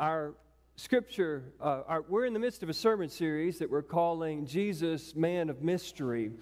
Our scripture, uh, our, we're in the midst of a sermon series that we're calling Jesus, Man of Mystery.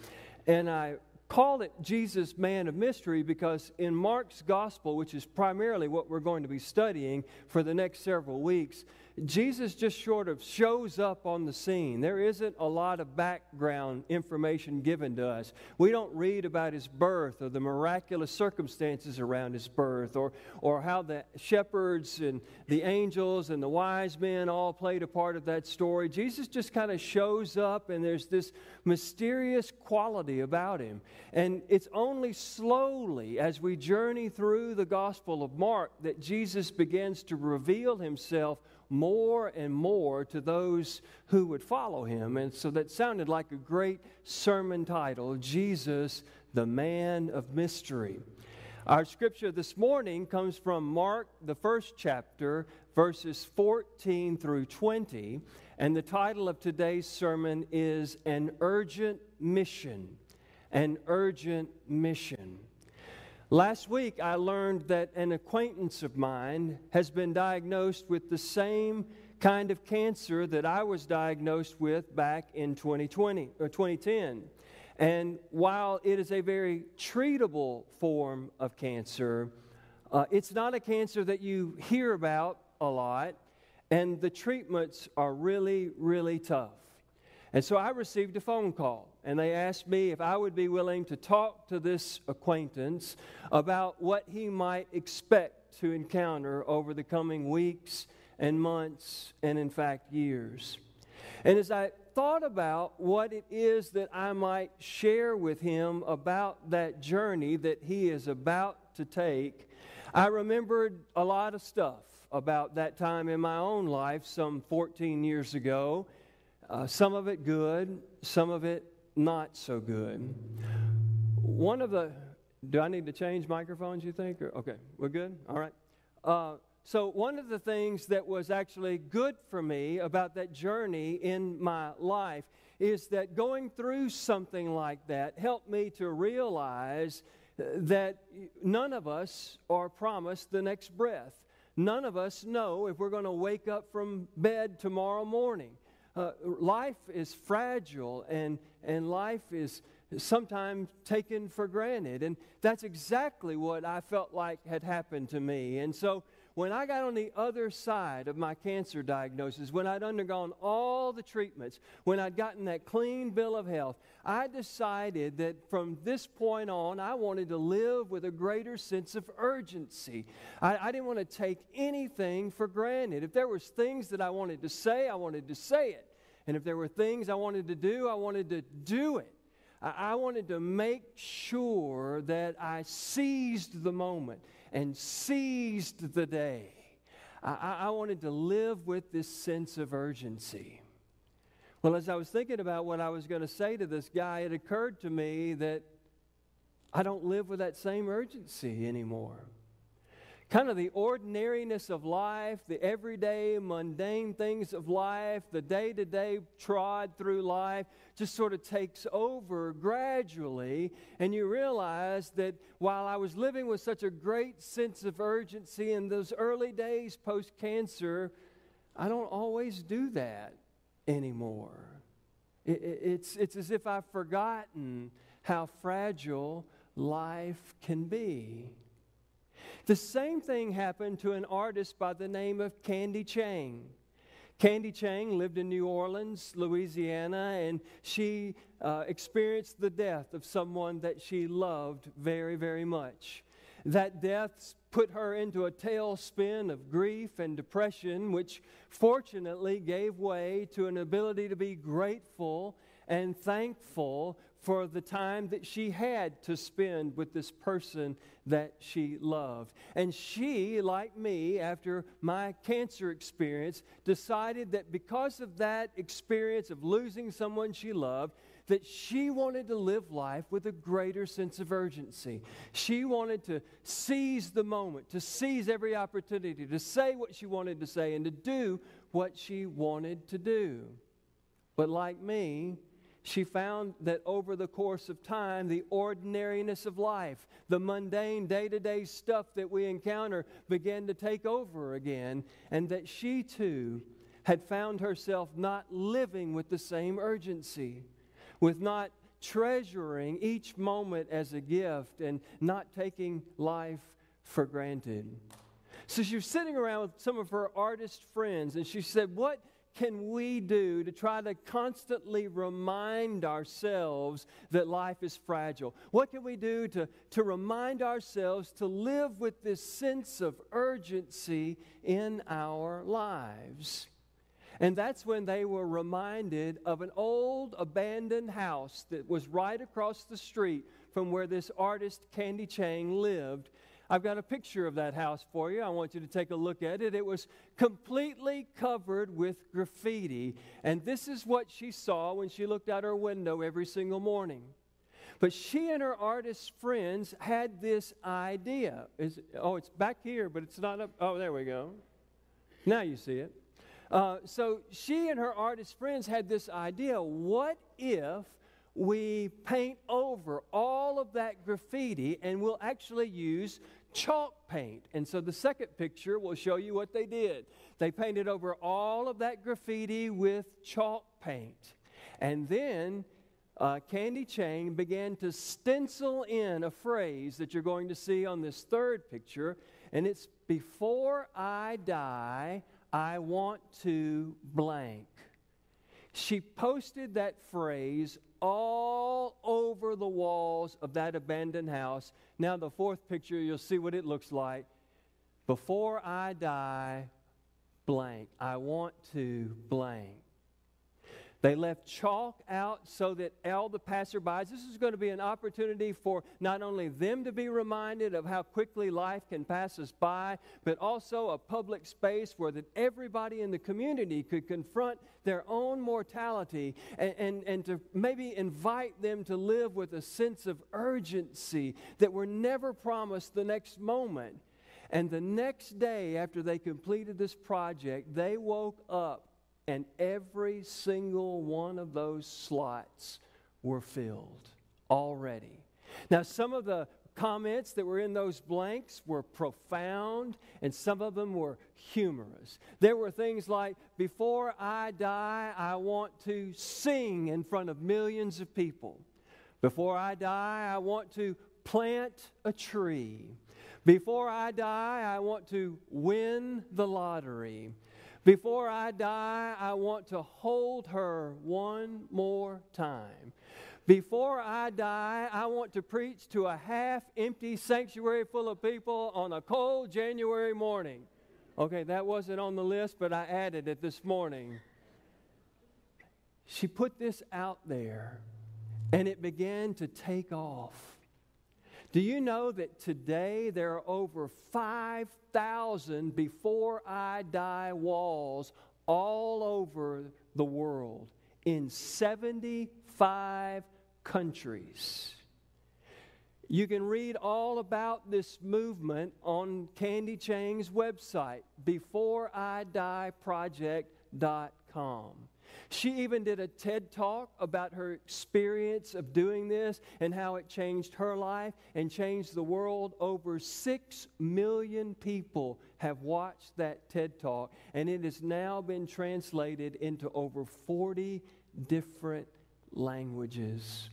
And I call it Jesus, Man of Mystery because in Mark's gospel, which is primarily what we're going to be studying for the next several weeks, Jesus just sort of shows up on the scene. There isn't a lot of background information given to us. We don't read about his birth or the miraculous circumstances around his birth or, or how the shepherds and the angels and the wise men all played a part of that story. Jesus just kind of shows up, and there's this mysterious quality about him. And it's only slowly as we journey through the Gospel of Mark that Jesus begins to reveal himself more and more to those who would follow him. And so that sounded like a great sermon title Jesus, the Man of Mystery. Our scripture this morning comes from Mark, the first chapter, verses 14 through 20. And the title of today's sermon is An Urgent Mission. An Urgent Mission. Last week, I learned that an acquaintance of mine has been diagnosed with the same kind of cancer that I was diagnosed with back in 2020 or 2010. And while it is a very treatable form of cancer, uh, it's not a cancer that you hear about a lot, and the treatments are really, really tough. And so I received a phone call and they asked me if I would be willing to talk to this acquaintance about what he might expect to encounter over the coming weeks and months and, in fact, years. And as I thought about what it is that I might share with him about that journey that he is about to take, I remembered a lot of stuff about that time in my own life some 14 years ago. Uh, some of it good, some of it not so good. One of the, do I need to change microphones, you think? Or, okay, we're good? All right. Uh, so, one of the things that was actually good for me about that journey in my life is that going through something like that helped me to realize that none of us are promised the next breath. None of us know if we're going to wake up from bed tomorrow morning. Uh, life is fragile and, and life is sometimes taken for granted. And that's exactly what I felt like had happened to me. And so when I got on the other side of my cancer diagnosis, when I'd undergone all the treatments, when I'd gotten that clean bill of health, I decided that from this point on, I wanted to live with a greater sense of urgency. I, I didn't want to take anything for granted. If there was things that I wanted to say, I wanted to say it. And if there were things I wanted to do, I wanted to do it. I, I wanted to make sure that I seized the moment and seized the day. I, I wanted to live with this sense of urgency. Well, as I was thinking about what I was going to say to this guy, it occurred to me that I don't live with that same urgency anymore kind of the ordinariness of life, the everyday mundane things of life, the day to day trod through life just sort of takes over gradually. And you realize that while I was living with such a great sense of urgency in those early days post cancer, I don't always do that anymore. it's, it's as if I've forgotten how fragile life can be. The same thing happened to an artist by the name of Candy Chang. Candy Chang lived in New Orleans, Louisiana, and she uh, experienced the death of someone that she loved very, very much. That death put her into a tailspin of grief and depression, which fortunately gave way to an ability to be grateful and thankful for the time that she had to spend with this person that she loved. And she, like me, after my cancer experience, decided that because of that experience of losing someone she loved, that she wanted to live life with a greater sense of urgency. She wanted to seize the moment, to seize every opportunity, to say what she wanted to say, and to do what she wanted to do. But like me, she found that over the course of time, the ordinariness of life, the mundane day to day stuff that we encounter began to take over again, and that she too had found herself not living with the same urgency, with not treasuring each moment as a gift and not taking life for granted. So she was sitting around with some of her artist friends, and she said, What can we do to try to constantly remind ourselves that life is fragile? What can we do to, to remind ourselves to live with this sense of urgency in our lives? And that's when they were reminded of an old abandoned house that was right across the street from where this artist Candy Chang lived. I've got a picture of that house for you. I want you to take a look at it. It was completely covered with graffiti. And this is what she saw when she looked out her window every single morning. But she and her artist friends had this idea. Is, oh, it's back here, but it's not up. Oh, there we go. Now you see it. Uh, so she and her artist friends had this idea what if we paint over all of that graffiti and we'll actually use chalk paint? And so the second picture will show you what they did. They painted over all of that graffiti with chalk paint. And then uh, Candy Chang began to stencil in a phrase that you're going to see on this third picture, and it's Before I die, I want to blank. She posted that phrase all over the walls of that abandoned house. Now, the fourth picture, you'll see what it looks like. Before I die, blank. I want to blank. They left chalk out so that all the passerbys, this is going to be an opportunity for not only them to be reminded of how quickly life can pass us by, but also a public space where that everybody in the community could confront their own mortality and, and, and to maybe invite them to live with a sense of urgency that we're never promised the next moment. And the next day, after they completed this project, they woke up and every single one of those slots were filled already. Now, some of the comments that were in those blanks were profound and some of them were humorous. There were things like, Before I die, I want to sing in front of millions of people. Before I die, I want to plant a tree. Before I die, I want to win the lottery. Before I die, I want to hold her one more time. Before I die, I want to preach to a half empty sanctuary full of people on a cold January morning. Okay, that wasn't on the list, but I added it this morning. She put this out there, and it began to take off. Do you know that today there are over 5,000 before I die walls all over the world in 75 countries? You can read all about this movement on Candy Chang's website, beforeiDieProject.com. She even did a TED talk about her experience of doing this and how it changed her life and changed the world. Over 6 million people have watched that TED talk, and it has now been translated into over 40 different languages.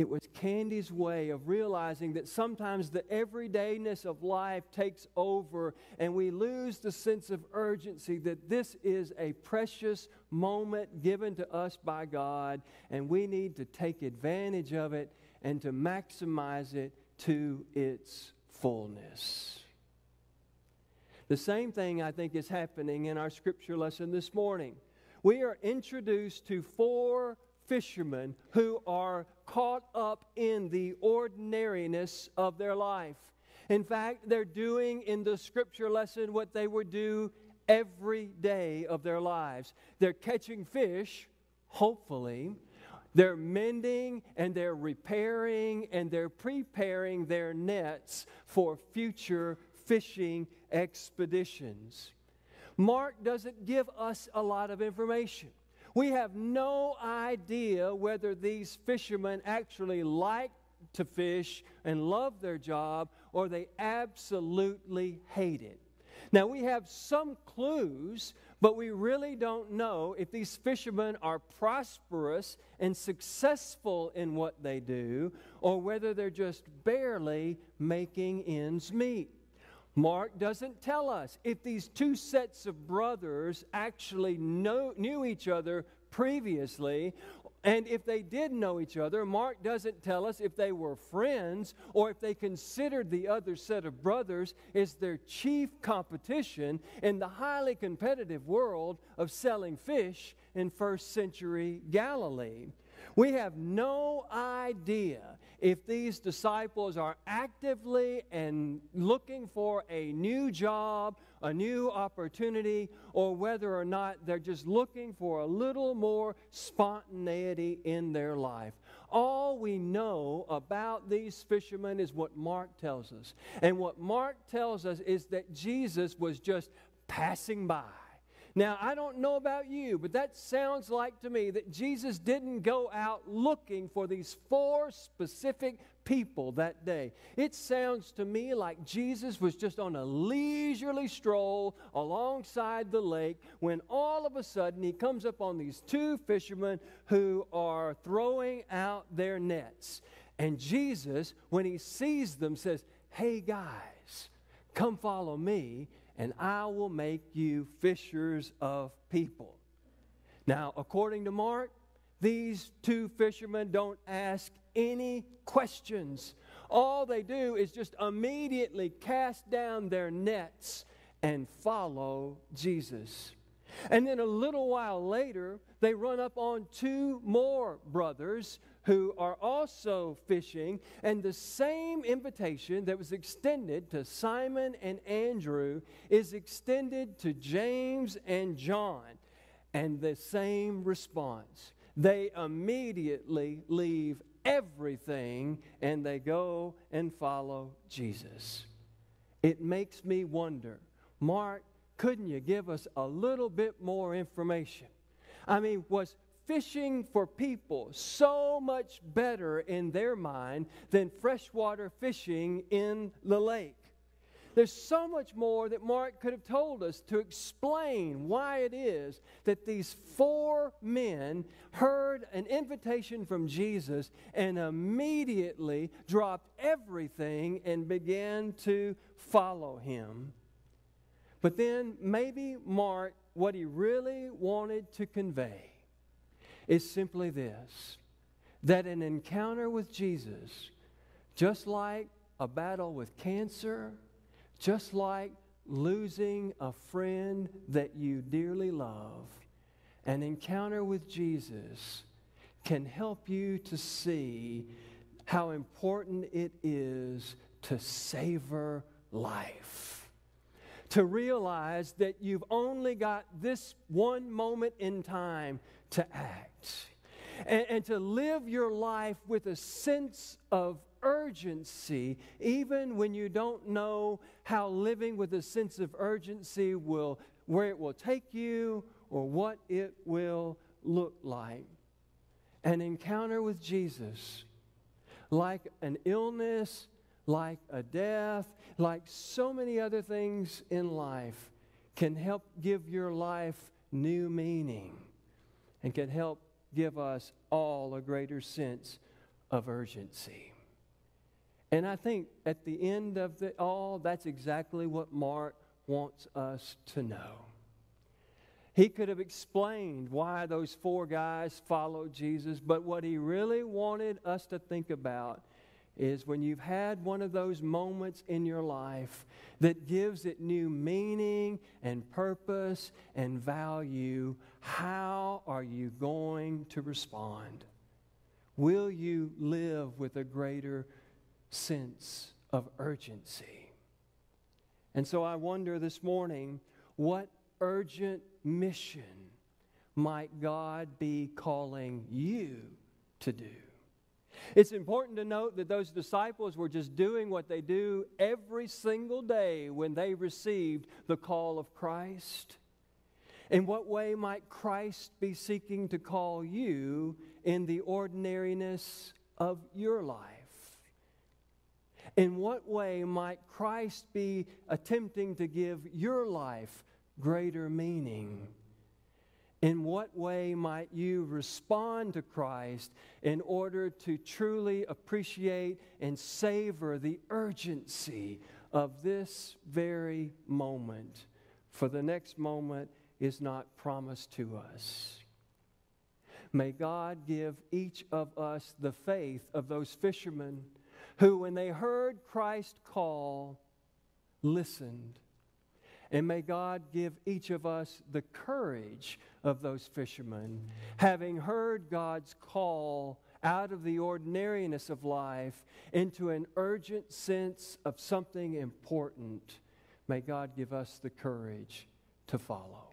It was Candy's way of realizing that sometimes the everydayness of life takes over and we lose the sense of urgency that this is a precious moment given to us by God and we need to take advantage of it and to maximize it to its fullness. The same thing I think is happening in our scripture lesson this morning. We are introduced to four fishermen who are caught in the ordinariness of their life. In fact, they're doing in the scripture lesson what they would do every day of their lives. They're catching fish, hopefully. They're mending and they're repairing and they're preparing their nets for future fishing expeditions. Mark doesn't give us a lot of information. We have no idea whether these fishermen actually like to fish and love their job or they absolutely hate it. Now, we have some clues, but we really don't know if these fishermen are prosperous and successful in what they do or whether they're just barely making ends meet. Mark doesn't tell us if these two sets of brothers actually know, knew each other previously and if they did know each other, Mark doesn't tell us if they were friends or if they considered the other set of brothers as their chief competition in the highly competitive world of selling fish in first century Galilee. We have no idea if these disciples are actively and looking for a new job, a new opportunity, or whether or not they're just looking for a little more spontaneity in their life. All we know about these fishermen is what Mark tells us. And what Mark tells us is that Jesus was just passing by. Now, I don't know about you, but that sounds like to me that Jesus didn't go out looking for these four specific people that day. It sounds to me like Jesus was just on a leisurely stroll alongside the lake when all of a sudden he comes up on these two fishermen who are throwing out their nets. And Jesus, when he sees them, says, Hey guys, come follow me and I will make you fishers of people. Now, according to Mark, these two fishermen don't ask any questions. All they do is just immediately cast down their nets and follow Jesus. And then a little while later, they run up on two more brothers who are also fishing, and the same invitation that was extended to Simon and Andrew is extended to James and John, and the same response. They immediately leave everything and they go and follow Jesus. It makes me wonder, Mark, couldn't you give us a little bit more information? I mean, was fishing for people so much better in their mind than freshwater fishing in the lake. There's so much more that Mark could have told us to explain why it is that these four men heard an invitation from Jesus and immediately dropped everything and began to follow him. But then maybe Mark, what he really wanted to convey is simply this that an encounter with Jesus, just like a battle with cancer, just like losing a friend that you dearly love, an encounter with Jesus can help you to see how important it is to savor life. To realize that you've only got this one moment in time to act and, and to live your life with a sense of urgency, even when you don't know how living with a sense of urgency will, where it will take you or what it will look like. An encounter with Jesus, like an illness, like a death, like so many other things in life, can help give your life new meaning and can help give us all a greater sense of urgency. And I think at the end of it all, that's exactly what Mark wants us to know. He could have explained why those four guys followed Jesus, but what he really wanted us to think about is when you've had one of those moments in your life that gives it new meaning and purpose and value, how are you going to respond? Will you live with a greater sense of urgency? And so I wonder this morning what urgent mission might God be calling you to do? It's important to note that those disciples were just doing what they do every single day when they received the call of Christ. In what way might Christ be seeking to call you in the ordinariness of your life? In what way might Christ be attempting to give your life greater meaning? In what way might you respond to Christ in order to truly appreciate and savor the urgency of this very moment? For the next moment is not promised to us. May God give each of us the faith of those fishermen who, when they heard Christ call, listened. And may God give each of us the courage of those fishermen, having heard God's call out of the ordinariness of life into an urgent sense of something important. May God give us the courage to follow.